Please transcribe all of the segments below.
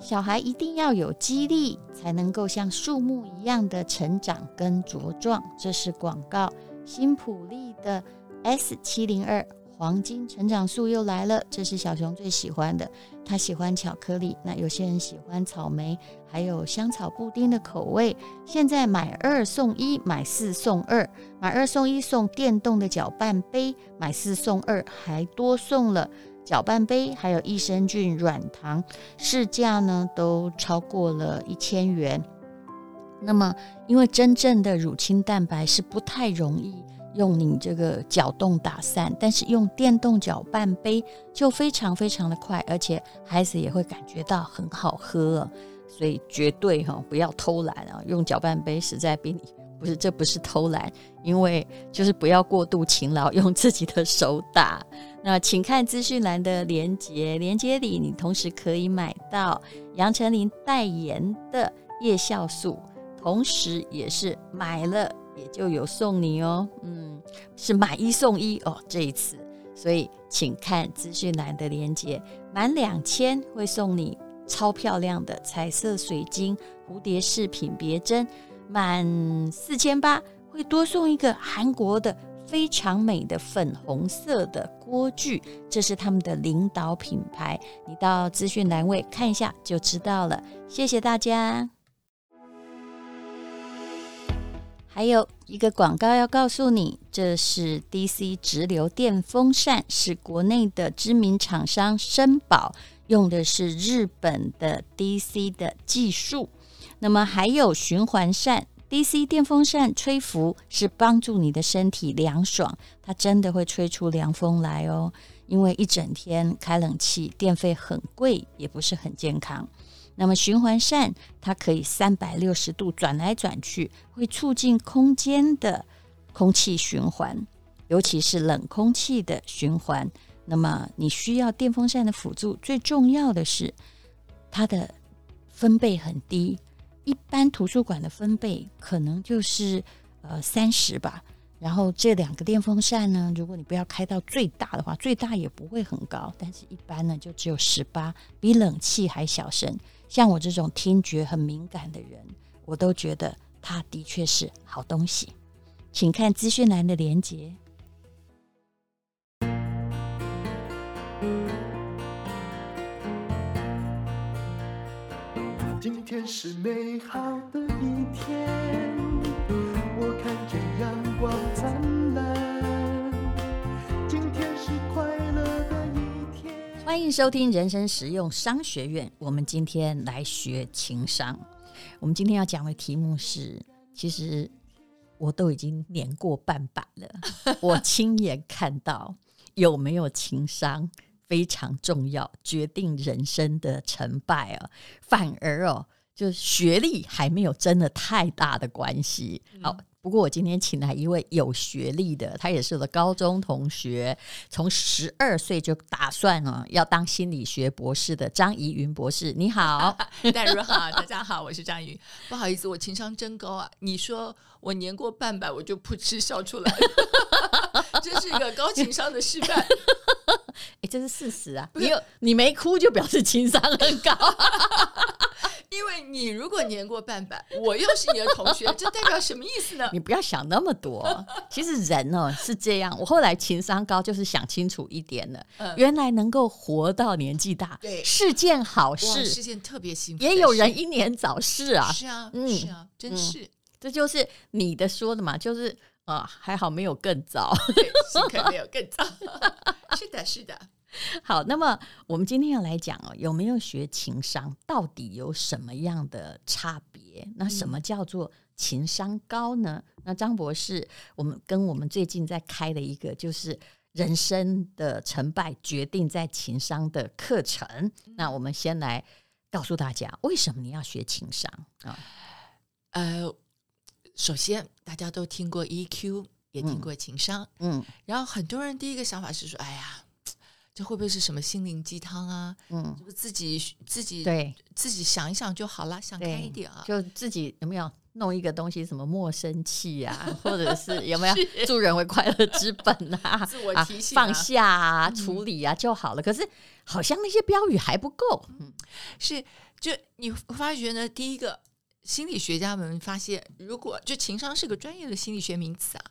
小孩一定要有激励，才能够像树木一样的成长跟茁壮。这是广告。新普利的 S 七零二黄金成长树又来了，这是小熊最喜欢的。他喜欢巧克力，那有些人喜欢草莓，还有香草布丁的口味。现在买二送一，买四送二，买二送一送电动的搅拌杯，买四送二还多送了。搅拌杯还有益生菌软糖，市价呢都超过了一千元。那么，因为真正的乳清蛋白是不太容易用你这个搅动打散，但是用电动搅拌杯就非常非常的快，而且孩子也会感觉到很好喝，所以绝对哈不要偷懒啊！用搅拌杯实在比你不是，这不是偷懒，因为就是不要过度勤劳，用自己的手打。那请看资讯栏的连接，连接里你同时可以买到杨丞琳代言的叶酵素，同时也是买了也就有送你哦，嗯，是买一送一哦，这一次，所以请看资讯栏的连接，满两千会送你超漂亮的彩色水晶蝴蝶饰品别针。满四千八会多送一个韩国的非常美的粉红色的锅具，这是他们的领导品牌。你到资讯栏位看一下就知道了。谢谢大家。还有一个广告要告诉你，这是 DC 直流电风扇，是国内的知名厂商声宝用的是日本的 DC 的技术。那么还有循环扇，DC 电风扇吹拂是帮助你的身体凉爽，它真的会吹出凉风来哦。因为一整天开冷气，电费很贵，也不是很健康。那么循环扇它可以三百六十度转来转去，会促进空间的空气循环，尤其是冷空气的循环。那么你需要电风扇的辅助，最重要的是它的分贝很低。一般图书馆的分贝可能就是呃三十吧，然后这两个电风扇呢，如果你不要开到最大的话，最大也不会很高，但是一般呢就只有十八，比冷气还小声。像我这种听觉很敏感的人，我都觉得它的确是好东西。请看资讯栏的连接。今天是美好的一天，我看见阳光灿烂。今天是快乐的一天。欢迎收听人生实用商学院。我们今天来学情商。我们今天要讲的题目是，其实我都已经年过半百了，我亲眼看到有没有情商。非常重要，决定人生的成败啊！反而哦，就学历还没有真的太大的关系。好。不过我今天请来一位有学历的，他也是我的高中同学，从十二岁就打算啊要当心理学博士的张怡云博士。你好，戴如好，大家好，我是张怡云。不好意思，我情商真高啊！你说我年过半百，我就噗嗤笑出来了，真是一个高情商的示范。哎，这是事实啊！你有你没哭，就表示情商很高。因为你如果年过半百，我又是你的同学，这代表什么意思呢？你不要想那么多。其实人哦是这样，我后来情商高，就是想清楚一点了。嗯、原来能够活到年纪大，对，是件好事，是件特别幸福。也有人英年早逝啊，是啊，嗯，是啊，真是、嗯。这就是你的说的嘛，就是啊，还好没有更早，对，幸亏没有更早。是的，是的。好，那么我们今天要来讲哦，有没有学情商？到底有什么样的差别？那什么叫做情商高呢？嗯、那张博士，我们跟我们最近在开的一个就是人生的成败决定在情商的课程。嗯、那我们先来告诉大家，为什么你要学情商啊？呃，首先大家都听过 EQ，也听过情商，嗯，嗯，然后很多人第一个想法是说，哎呀。这会不会是什么心灵鸡汤啊？嗯，就自己自己对自己想一想就好了，想开一点啊，就自己有没有弄一个东西，什么莫生气啊，或者是有没有助人为快乐之本啊？自我提醒、啊、放下啊，处理啊就好了。可是好像那些标语还不够。嗯，是，就你发觉呢？第一个，心理学家们发现，如果就情商是个专业的心理学名词啊，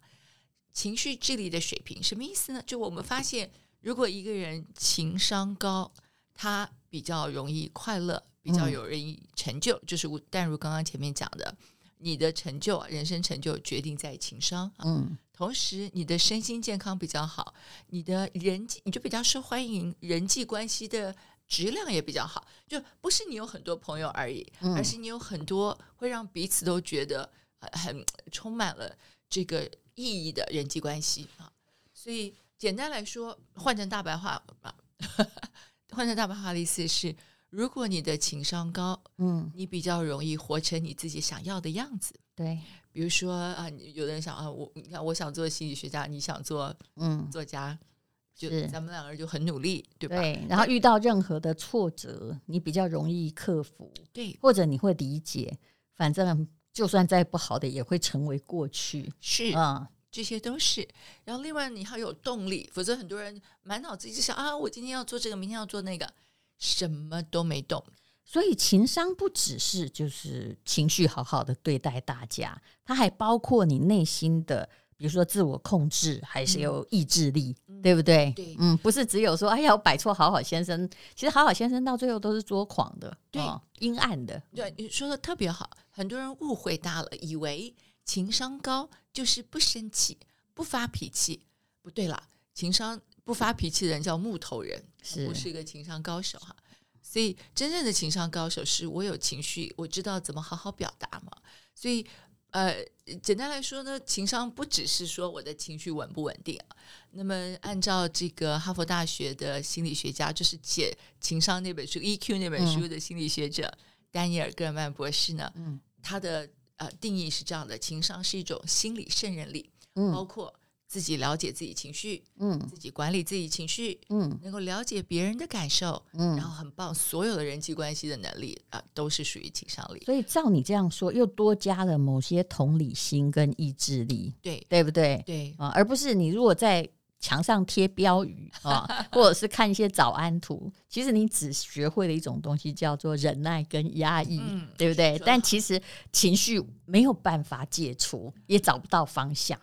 情绪智力的水平什么意思呢？就我们发现，如果一个人情商高，他比较容易快乐。比较有人成就，嗯、就是但如刚刚前面讲的，你的成就，人生成就决定在情商。嗯，同时你的身心健康比较好，你的人际你就比较受欢迎，人际关系的质量也比较好。就不是你有很多朋友而已，嗯、而是你有很多会让彼此都觉得很充满了这个意义的人际关系啊。所以简单来说，换成大白话啊，换成大白话的意思是。如果你的情商高，嗯，你比较容易活成你自己想要的样子。对，比如说啊，有的人想啊，我你看，我想做心理学家，你想做嗯作家，就咱们两个人就很努力，对吧？对。然后遇到任何的挫折，你比较容易克服，对，或者你会理解，反正就算再不好的也会成为过去。是啊，嗯，这些都是。然后另外你还有动力，否则很多人满脑子一直想啊，我今天要做这个，明天要做那个。什么都没动，所以情商不只是就是情绪好好的对待大家，它还包括你内心的，比如说自我控制，还是有意志力，嗯、对不对？对，嗯，不是只有说哎呀，我摆错好好先生，其实好好先生到最后都是捉狂的，对，哦、阴暗的。对，你说的特别好，很多人误会大了，以为情商高就是不生气、不发脾气，不对了，情商。不发脾气的人叫木头人，是不是一个情商高手哈？所以真正的情商高手是我有情绪，我知道怎么好好表达嘛。所以呃，简单来说呢，情商不只是说我的情绪稳不稳定啊。那么按照这个哈佛大学的心理学家，就是写情商那本书《EQ》那本书的心理学者、嗯、丹尼尔·戈尔曼博士呢，嗯，他的呃定义是这样的：情商是一种心理胜任力，嗯，包括。自己了解自己情绪，嗯，自己管理自己情绪，嗯，能够了解别人的感受，嗯，然后很棒，所有的人际关系的能力啊，都是属于情商力。所以照你这样说，又多加了某些同理心跟意志力，对，对不对？对啊，而不是你如果在墙上贴标语啊，或者是看一些早安图，其实你只学会了一种东西，叫做忍耐跟压抑，嗯，对不对？但其实情绪没有办法解除，也找不到方向。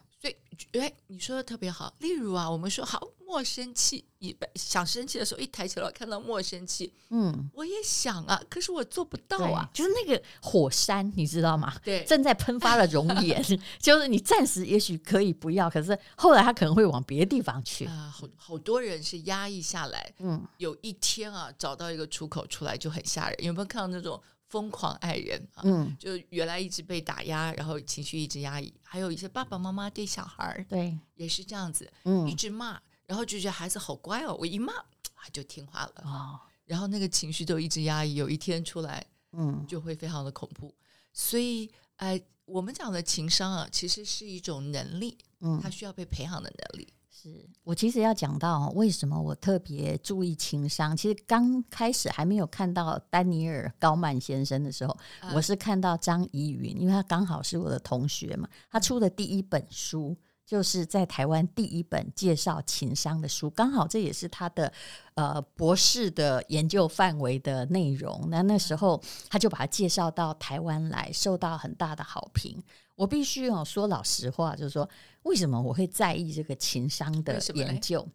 哎，你说的特别好。例如啊，我们说好莫生气，一想生气的时候，一抬起来看到莫生气，嗯，我也想啊，可是我做不到啊。就是那个火山，你知道吗？对，正在喷发的熔岩，就是你暂时也许可以不要，可是后来他可能会往别的地方去啊。好，好多人是压抑下来，嗯，有一天啊，找到一个出口出来就很吓人。有没有看到那种？疯狂爱人啊，嗯，就原来一直被打压，然后情绪一直压抑，还有一些爸爸妈妈对小孩儿，对，也是这样子，嗯，一直骂，然后就觉得孩子好乖哦，我一骂他就听话了，哦，然后那个情绪都一直压抑，有一天出来，嗯，就会非常的恐怖。所以，呃，我们讲的情商啊，其实是一种能力，嗯，它需要被培养的能力。是我其实要讲到为什么我特别注意情商。其实刚开始还没有看到丹尼尔·高曼先生的时候，我是看到张怡云，因为他刚好是我的同学嘛。他出的第一本书就是在台湾第一本介绍情商的书，刚好这也是他的呃博士的研究范围的内容。那那时候他就把它介绍到台湾来，受到很大的好评。我必须要说老实话，就是说，为什么我会在意这个情商的研究？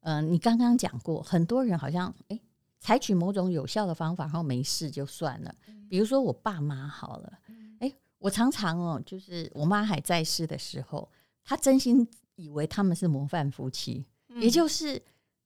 嗯、呃，你刚刚讲过，很多人好像诶，采取某种有效的方法，然后没事就算了。比如说我爸妈好了，诶，我常常哦，就是我妈还在世的时候，她真心以为他们是模范夫妻，也就是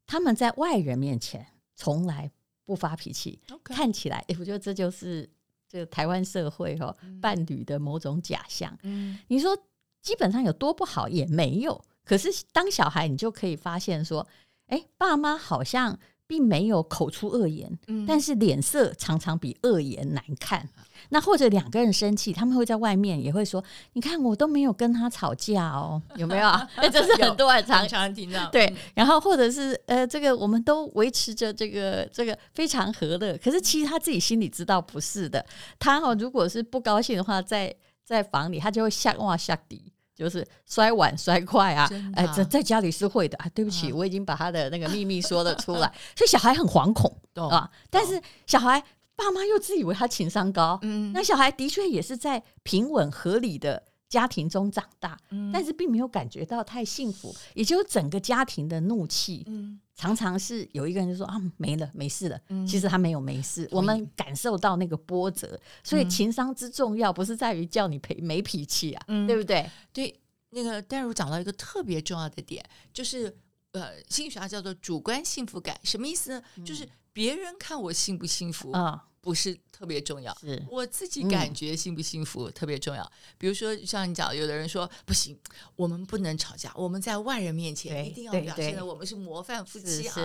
他们在外人面前从来不发脾气，看起来，诶，我觉得这就是。这个台湾社会哈，伴侣的某种假象。嗯，你说基本上有多不好也没有，可是当小孩你就可以发现说，哎，爸妈好像。并没有口出恶言，嗯，但是脸色常常比恶言难看。那或者两个人生气，他们会在外面也会说：“你看，我都没有跟他吵架哦，有没有？” 哎，这是很多人常常听到。对，然后或者是呃，这个我们都维持着这个这个非常和乐，可是其实他自己心里知道不是的。他哦，如果是不高兴的话，在在房里，他就会吓哇吓底，就是摔碗摔筷啊。哎，在在家里是会的啊。对不起，我已经把他的那个秘密 说了出来，所以小孩很惶恐 啊。但是小孩爸妈又自以为他情商高，嗯，那小孩的确也是在平稳合理的家庭中长大，但是并没有感觉到太幸福，也就整个家庭的怒气，常常是有一个人就说啊，没了，没事了。其实他没有没事，我们感受到那个波折，所以情商之重要，不是在于叫你赔没脾气啊，对不对？对，那个淡如讲到一个特别重要的点，就是呃，心理学家叫做主观幸福感，什么意思呢？就是别人看我幸不幸福啊。不是特别重要，是我自己感觉幸不幸福特别重要。比如说，像你讲，有的人说不行，我们不能吵架，我们在外人面前一定要表现的我们是模范夫妻啊，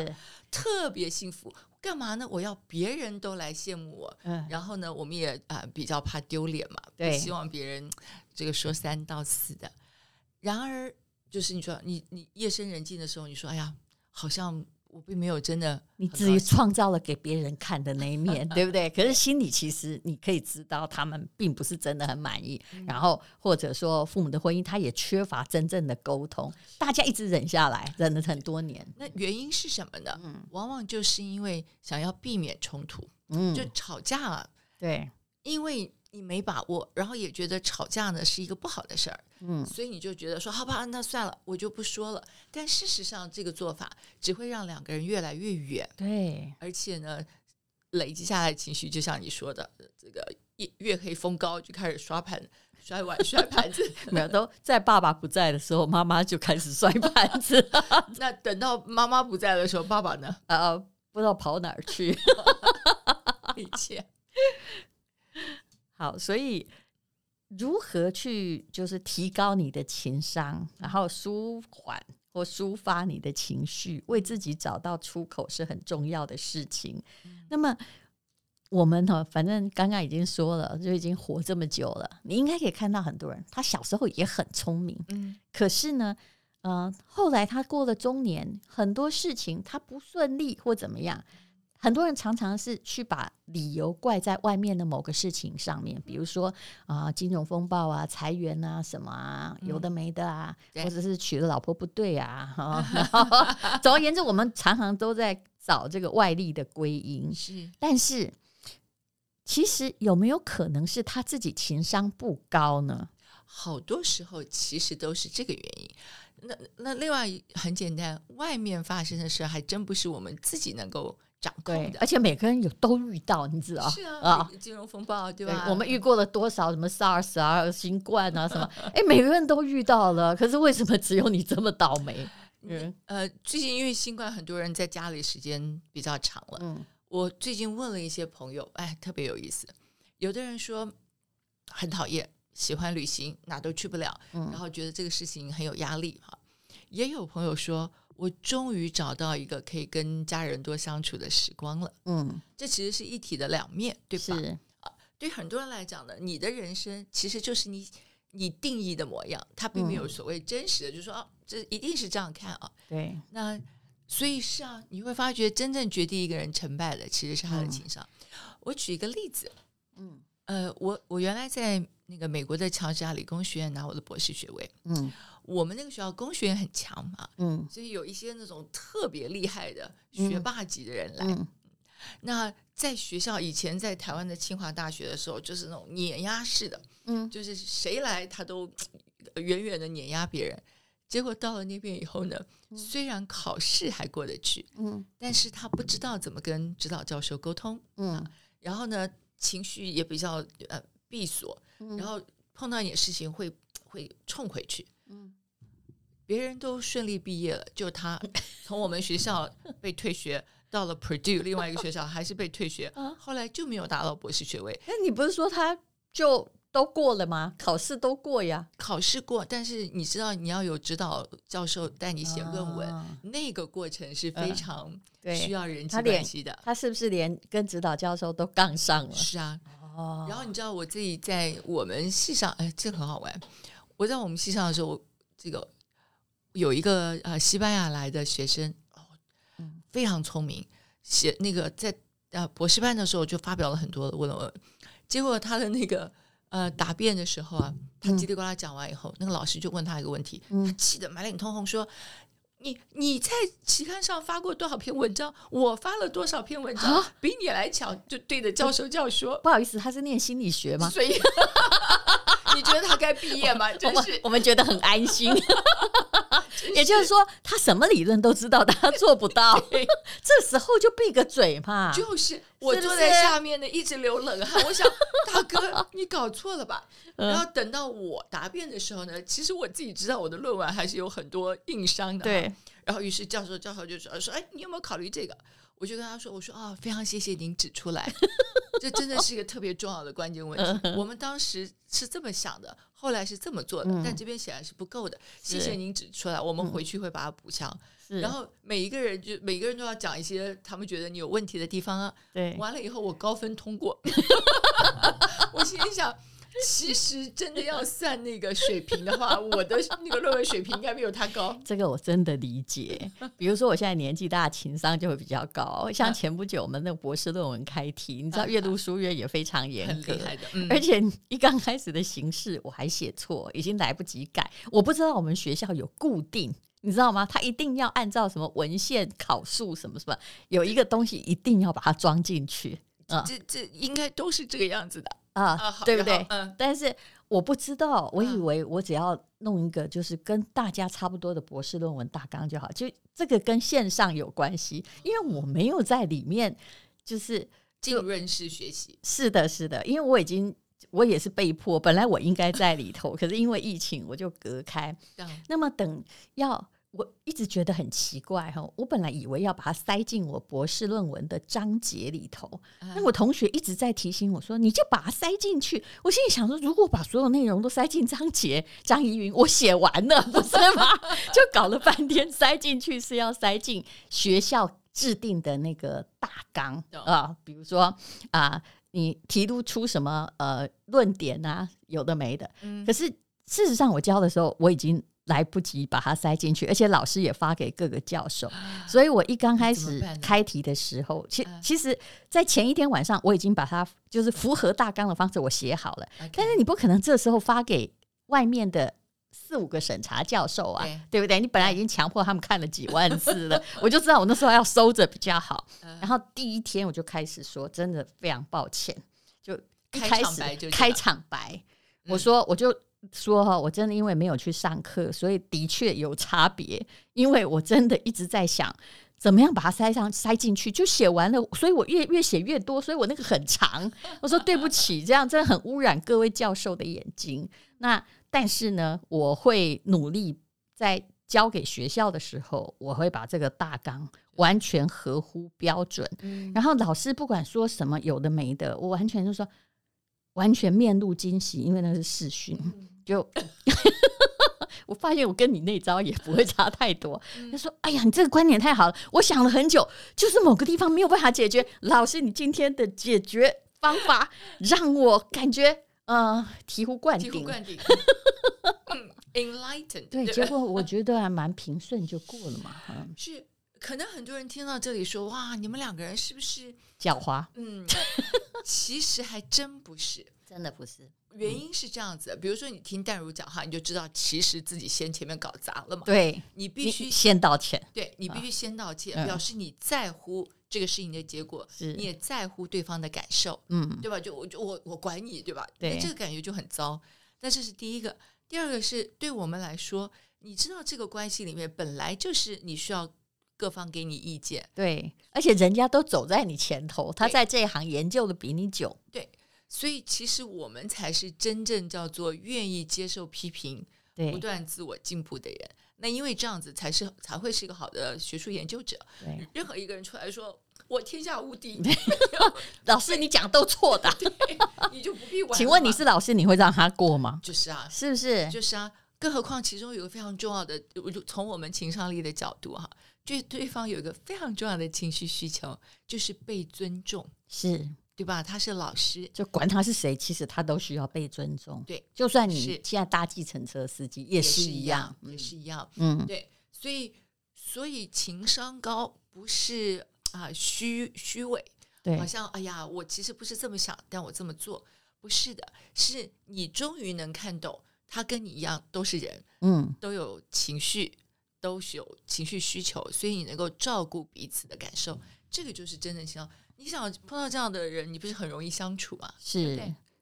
特别幸福。干嘛呢？我要别人都来羡慕我，然后呢，我们也啊比较怕丢脸嘛，不希望别人这个说三道四的。然而，就是你说你你夜深人静的时候，你说哎呀，好像。我并没有真的，你自己创造了给别人看的那一面，对不对？可是心里其实你可以知道，他们并不是真的很满意。嗯、然后或者说父母的婚姻，他也缺乏真正的沟通，大家一直忍下来，忍了很多年。那原因是什么呢？嗯、往往就是因为想要避免冲突，嗯，就吵架了。对，因为。你没把握，然后也觉得吵架呢是一个不好的事儿，嗯，所以你就觉得说好吧，那算了，我就不说了。但事实上，这个做法只会让两个人越来越远，对，而且呢，累积下来情绪，就像你说的，这个月月黑风高就开始刷盘、摔碗、摔盘子，没有都在爸爸不在的时候，妈妈就开始摔盘子。那等到妈妈不在的时候，爸爸呢？啊，不知道跑哪儿去，一切。好，所以如何去就是提高你的情商，然后舒缓或抒发你的情绪，为自己找到出口是很重要的事情。嗯、那么我们呢，反正刚刚已经说了，就已经活这么久了，你应该可以看到很多人，他小时候也很聪明，嗯，可是呢，呃，后来他过了中年，很多事情他不顺利或怎么样。很多人常常是去把理由怪在外面的某个事情上面，比如说啊、呃，金融风暴啊，裁员啊，什么啊，有的没的啊，嗯、或者是娶了老婆不对啊，哈。总而言之，我们常常都在找这个外力的归因。是，但是其实有没有可能是他自己情商不高呢？好多时候其实都是这个原因。那那另外很简单，外面发生的事还真不是我们自己能够。掌控的，而且每个人有都遇到，你知道是啊，金融风暴对吧？我们遇过了多少什么 SARS 啊、新冠啊什么？哎，每个人都遇到了，可是为什么只有你这么倒霉？嗯，呃，最近因为新冠，很多人在家里时间比较长了。嗯，我最近问了一些朋友，哎，特别有意思。有的人说很讨厌，喜欢旅行，哪都去不了，然后觉得这个事情很有压力哈。也有朋友说。我终于找到一个可以跟家人多相处的时光了。嗯，这其实是一体的两面，对吧？对很多人来讲呢，你的人生其实就是你你定义的模样，它并没有所谓真实的，嗯、就是说哦，这一定是这样看啊。对，那所以是啊，你会发觉真正决定一个人成败的其实是他的情商。嗯、我举一个例子，嗯，呃，我我原来在那个美国的乔治亚理工学院拿我的博士学位，嗯。我们那个学校工学院很强嘛，嗯，所以有一些那种特别厉害的学霸级的人来。嗯嗯、那在学校以前在台湾的清华大学的时候，就是那种碾压式的，嗯，就是谁来他都远远的碾压别人。结果到了那边以后呢，嗯、虽然考试还过得去，嗯，但是他不知道怎么跟指导教授沟通，嗯、啊，然后呢，情绪也比较呃闭锁，嗯、然后碰到一点事情会会冲回去。嗯，别人都顺利毕业了，就他 从我们学校被退学，到了 Purdue 另外一个学校还是被退学，后来就没有达到博士学位。那你不是说他就都过了吗？考试都过呀，考试过，但是你知道你要有指导教授带你写论文，啊、那个过程是非常需要人际关系的。他，他是不是连跟指导教授都杠上了？是啊，哦。然后你知道我自己在我们系上，哎，这很好玩。我在我们系上的时候，这个有一个呃西班牙来的学生，哦，非常聪明，写那个在呃博士班的时候就发表了很多的论文，结果他的那个呃答辩的时候啊，他叽里呱啦讲完以后，嗯、那个老师就问他一个问题，嗯、他气得满脸通红，说。你你在期刊上发过多少篇文章？我发了多少篇文章？啊、比你来强，就对着教授教说。不好意思，他是念心理学吗？所以 你觉得他该毕业吗？我们我们觉得很安心。也就是说，他什么理论都知道，但他做不到。这时候就闭个嘴嘛。就是我坐在下面的，一直流冷汗。我想，大哥，你搞错了吧？然后等到我答辩的时候呢，其实我自己知道我的论文还是有很多硬伤的。对。然后于是教授教授就说说，哎，你有没有考虑这个？我就跟他说，我说啊、哦，非常谢谢您指出来，这真的是一个特别重要的关键问题。我们当时是这么想的，后来是这么做的，但这边显然是不够的。谢谢您指出来，我们回去会把它补强。然后每一个人就每个人都要讲一些他们觉得你有问题的地方啊。对，完了以后我高分通过，我心里想。其实真的要算那个水平的话，我的那个论文水平应该没有他高。这个我真的理解。比如说我现在年纪大，情商就会比较高。像前不久我们那个博士论文开题，你知道阅读书院也非常严格，而且一刚开始的形式我还写错，已经来不及改。我不知道我们学校有固定，你知道吗？他一定要按照什么文献考述什么什么，有一个东西一定要把它装进去。这这应该都是这个样子的。啊，对不对？嗯，但是我不知道，我以为我只要弄一个就是跟大家差不多的博士论文大纲就好，就这个跟线上有关系，因为我没有在里面，就是浸润式学习。是的，是的，因为我已经我也是被迫，本来我应该在里头，可是因为疫情我就隔开。那么等要。我一直觉得很奇怪哈，我本来以为要把它塞进我博士论文的章节里头，那我同学一直在提醒我说，你就把它塞进去。我心里想说，如果把所有内容都塞进章节，张怡云，我写完了 不是吗？就搞了半天，塞进去是要塞进学校制定的那个大纲啊，比如说啊，你提出出什么呃论点啊，有的没的。可是事实上，我教的时候我已经。来不及把它塞进去，而且老师也发给各个教授，所以我一刚开始开题的时候，其其实，在前一天晚上我已经把它就是符合大纲的方式我写好了，但是你不可能这时候发给外面的四五个审查教授啊，对。不对？你本来已经强迫他们看了几万次了，我就知道我那时候要收着比较好。然后第一天我就开始说，真的非常抱歉，就一开始开场白，我说我就。说哈，我真的因为没有去上课，所以的确有差别。因为我真的一直在想，怎么样把它塞上塞进去，就写完了。所以我越越写越多，所以我那个很长。我说对不起，这样真的很污染各位教授的眼睛。那但是呢，我会努力在交给学校的时候，我会把这个大纲完全合乎标准。然后老师不管说什么有的没的，我完全就说完全面露惊喜，因为那是视讯。就 我发现我跟你那招也不会差太多。他说：“哎呀，你这个观点太好了，我想了很久，就是某个地方没有办法解决。老师，你今天的解决方法 让我感觉呃醍醐灌顶。”醍醐灌顶。Enlightened。对，结果我觉得还蛮平顺，就过了嘛。嗯，是。可能很多人听到这里说：“哇，你们两个人是不是狡猾？”嗯，其实还真不是，真的不是。原因是这样子，比如说你听淡如讲话，你就知道其实自己先前面搞砸了嘛。对，你必须先道歉。对，你必须先道歉，表示你在乎这个事情的结果，你也在乎对方的感受，嗯，对吧？就我就我我管你，对吧？对，这个感觉就很糟。那这是第一个，第二个是对我们来说，你知道这个关系里面本来就是你需要各方给你意见，对，而且人家都走在你前头，他在这一行研究的比你久，对。所以，其实我们才是真正叫做愿意接受批评、不断自我进步的人。那因为这样子，才是才会是一个好的学术研究者。对，任何一个人出来说“我天下无敌” 老师你讲都错的，你就不必玩。请问你是老师，你会让他过吗？就是啊，是不是？就是啊。更何况其中有个非常重要的，我就从我们情商力的角度哈，就对方有一个非常重要的情绪需求，就是被尊重。是。对吧？他是老师，就管他是谁，其实他都需要被尊重。对，就算你现在搭计程车司机也是一样，也是一样。嗯，对。所以，所以情商高不是啊虚虚伪，对，好像哎呀，我其实不是这么想，但我这么做，不是的，是你终于能看懂，他跟你一样都是人，嗯，都有情绪，都是有情绪需求，所以你能够照顾彼此的感受，这个就是真正情商。你想碰到这样的人，你不是很容易相处吗？是，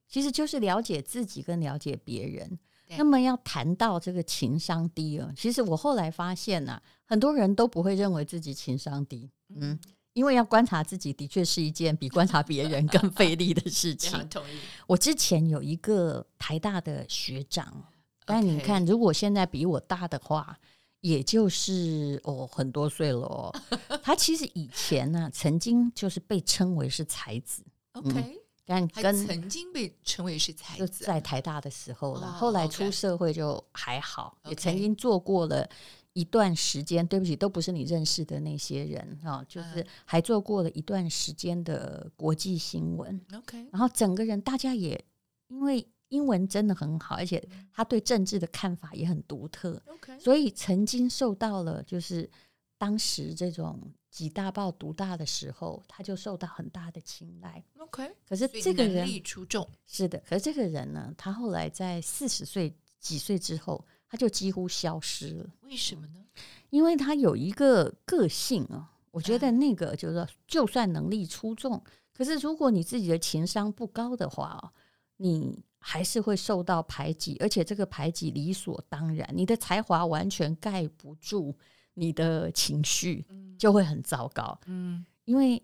其实就是了解自己跟了解别人。那么要谈到这个情商低啊，其实我后来发现呢、啊，很多人都不会认为自己情商低，嗯，因为要观察自己的确是一件比观察别人更费力的事 情。同意。我之前有一个台大的学长，但你看，如果现在比我大的话，也就是哦很多岁了哦。他其实以前呢、啊，曾经就是被称为是才子。OK。嗯但跟曾经被称为是才子，就在台大的时候了。哦、后来出社会就还好，okay. 也曾经做过了一段时间。对不起，都不是你认识的那些人啊，就是还做过了一段时间的国际新闻。OK，然后整个人大家也因为英文真的很好，而且他对政治的看法也很独特。OK，所以曾经受到了就是当时这种。几大报独大的时候，他就受到很大的青睐。OK，可是这个人能力出众，是的。可是这个人呢，他后来在四十岁几岁之后，他就几乎消失了。为什么呢？因为他有一个个性啊，我觉得那个就是说，就算能力出众，可是如果你自己的情商不高的话哦，你还是会受到排挤，而且这个排挤理所当然。你的才华完全盖不住。你的情绪就会很糟糕，嗯，因为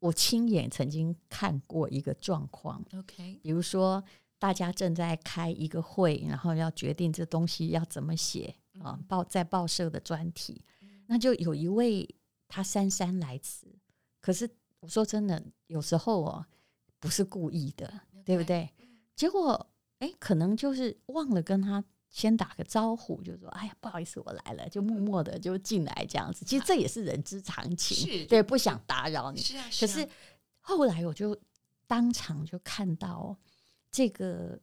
我亲眼曾经看过一个状况，OK，比如说大家正在开一个会，然后要决定这东西要怎么写啊，报在报社的专题，那就有一位他姗姗来迟，可是我说真的，有时候哦不是故意的，对不对？结果哎，可能就是忘了跟他。先打个招呼，就说：“哎呀，不好意思，我来了。”就默默的就进来这样子。其实这也是人之常情，对，不想打扰你。是啊，是啊。可是后来我就当场就看到这个，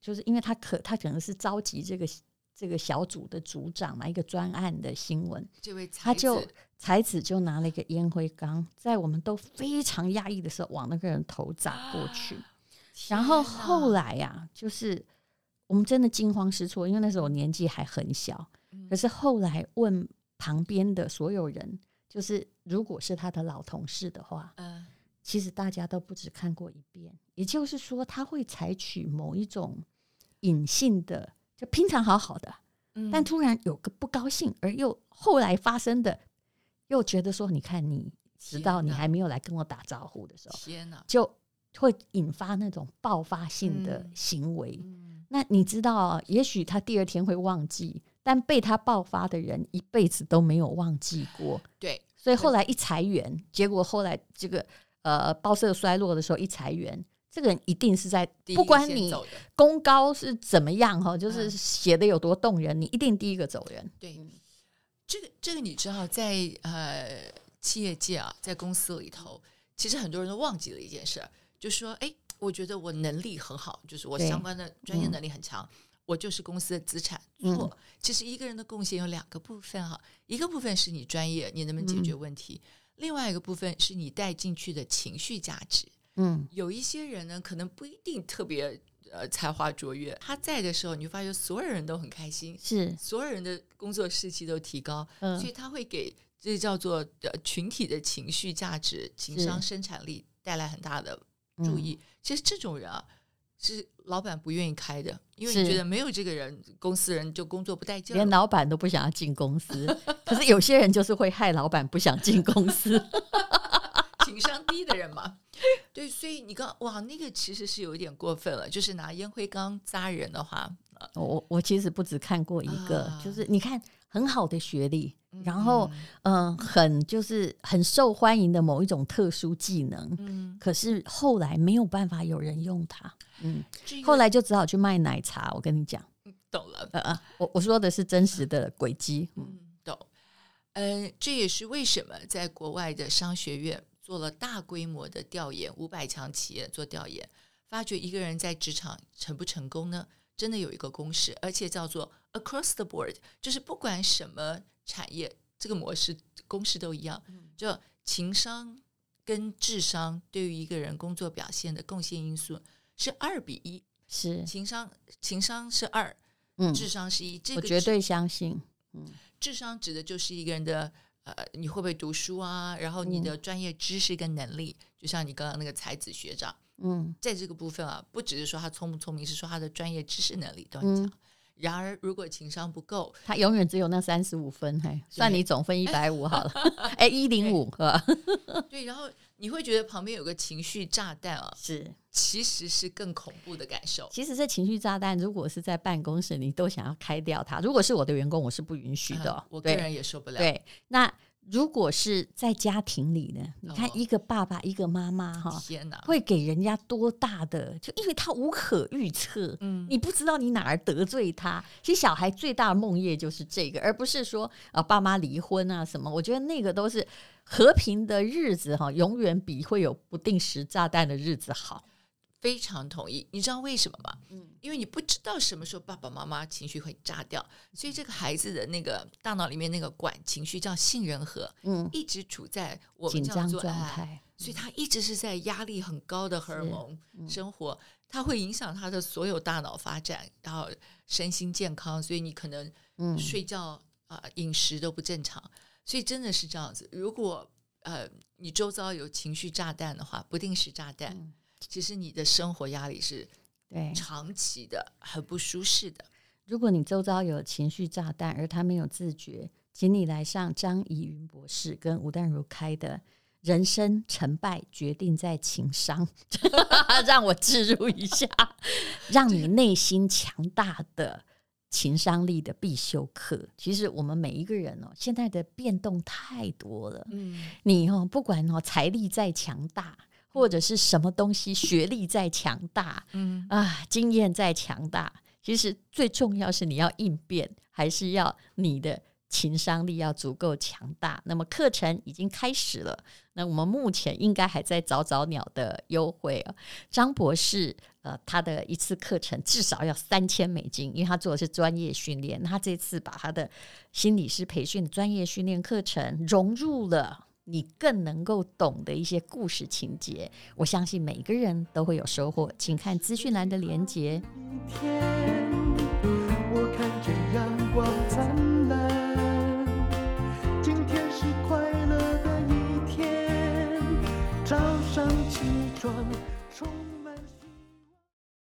就是因为他可他可能是召集这个这个小组的组长嘛，一个专案的新闻。这位他就才子就拿了一个烟灰缸，在我们都非常压抑的时候，往那个人头砸过去。啊、然后后来呀、啊，就是。我们真的惊慌失措，因为那时候我年纪还很小。可是后来问旁边的所有人，就是如果是他的老同事的话，其实大家都不止看过一遍。也就是说，他会采取某一种隐性的，就平常好好的，但突然有个不高兴，而又后来发生的，又觉得说，你看，你直到你还没有来跟我打招呼的时候，天哪，就会引发那种爆发性的行为。那你知道，也许他第二天会忘记，但被他爆发的人一辈子都没有忘记过。对，所以后来一裁员，结果后来这个呃报社衰落的时候一裁员，这个人一定是在不管你功高是怎么样哈，就是写的有多动人，你一定第一个走人。对，这个这个你知道，在呃企业界啊，在公司里头，其实很多人都忘记了一件事，就说，哎。我觉得我能力很好，就是我相关的专业能力很强，嗯、我就是公司的资产。错，其实一个人的贡献有两个部分哈，一个部分是你专业，你能不能解决问题；嗯、另外一个部分是你带进去的情绪价值。嗯，有一些人呢，可能不一定特别呃才华卓越，他在的时候，你就发现所有人都很开心，是所有人的工作士气都提高，嗯，所以他会给这叫做呃群体的情绪价值、情商生产力带来很大的。注意，其实这种人啊，是老板不愿意开的，因为你觉得没有这个人，公司人就工作不带劲，连老板都不想要进公司。可是有些人就是会害老板不想进公司，情商低的人嘛。对，所以你刚哇，那个其实是有一点过分了，就是拿烟灰缸扎人的话，我我其实不止看过一个，啊、就是你看很好的学历。然后，嗯、呃，很就是很受欢迎的某一种特殊技能，嗯，可是后来没有办法有人用它，嗯，后来就只好去卖奶茶。我跟你讲，懂了，呃呃，我我说的是真实的轨迹，嗯，懂。呃，这也是为什么在国外的商学院做了大规模的调研，五百强企业做调研，发觉一个人在职场成不成功呢？真的有一个公式，而且叫做 across the board，就是不管什么。产业这个模式公式都一样，就情商跟智商对于一个人工作表现的贡献因素是二比一，是。情商情商是二，嗯，智商是一，这个我绝对相信，嗯，智商指的就是一个人的呃，你会不会读书啊？然后你的专业知识跟能力，嗯、就像你刚刚那个才子学长，嗯，在这个部分啊，不只是说他聪不聪明，是说他的专业知识能力都很强。嗯然而，如果情商不够，他永远只有那三十五分，嘿，算你总分一百五好了，哎，一零五，对，然后你会觉得旁边有个情绪炸弹啊，是，其实是更恐怖的感受。其实这情绪炸弹，如果是在办公室，你都想要开掉它。如果是我的员工，我是不允许的，我个人也受不了。对，那。如果是在家庭里呢？你看一个爸爸，一个妈妈，哈，天哪，会给人家多大的？就因为他无可预测，嗯，你不知道你哪儿得罪他。其实小孩最大的梦魇就是这个，而不是说啊爸妈离婚啊什么。我觉得那个都是和平的日子哈，永远比会有不定时炸弹的日子好。非常同意，你知道为什么吗？嗯，因为你不知道什么时候爸爸妈妈情绪会炸掉，所以这个孩子的那个大脑里面那个管情绪叫杏仁核，嗯，一直处在我们叫做状态，所以他一直是在压力很高的荷尔蒙生活，它会影响他的所有大脑发展，然后身心健康，所以你可能嗯睡觉啊、呃、饮食都不正常，所以真的是这样子。如果呃你周遭有情绪炸弹的话，不定时炸弹。嗯其实你的生活压力是对长期的，很不舒适的。如果你周遭有情绪炸弹，而他没有自觉，请你来上张怡云博士跟吴淡如开的《人生成败决定在情商》，让我置入一下，让你内心强大的情商力的必修课。其实我们每一个人哦，现在的变动太多了。嗯，你哦，不管哦，财力再强大。或者是什么东西，学历再强大，嗯啊，经验再强大，其实最重要是你要应变，还是要你的情商力要足够强大。那么课程已经开始了，那我们目前应该还在早早鸟的优惠啊。张博士，呃，他的一次课程至少要三千美金，因为他做的是专业训练。他这次把他的心理师培训的专业训练课程融入了。你更能够懂的一些故事情节，我相信每个人都会有收获。请看资讯栏的连接。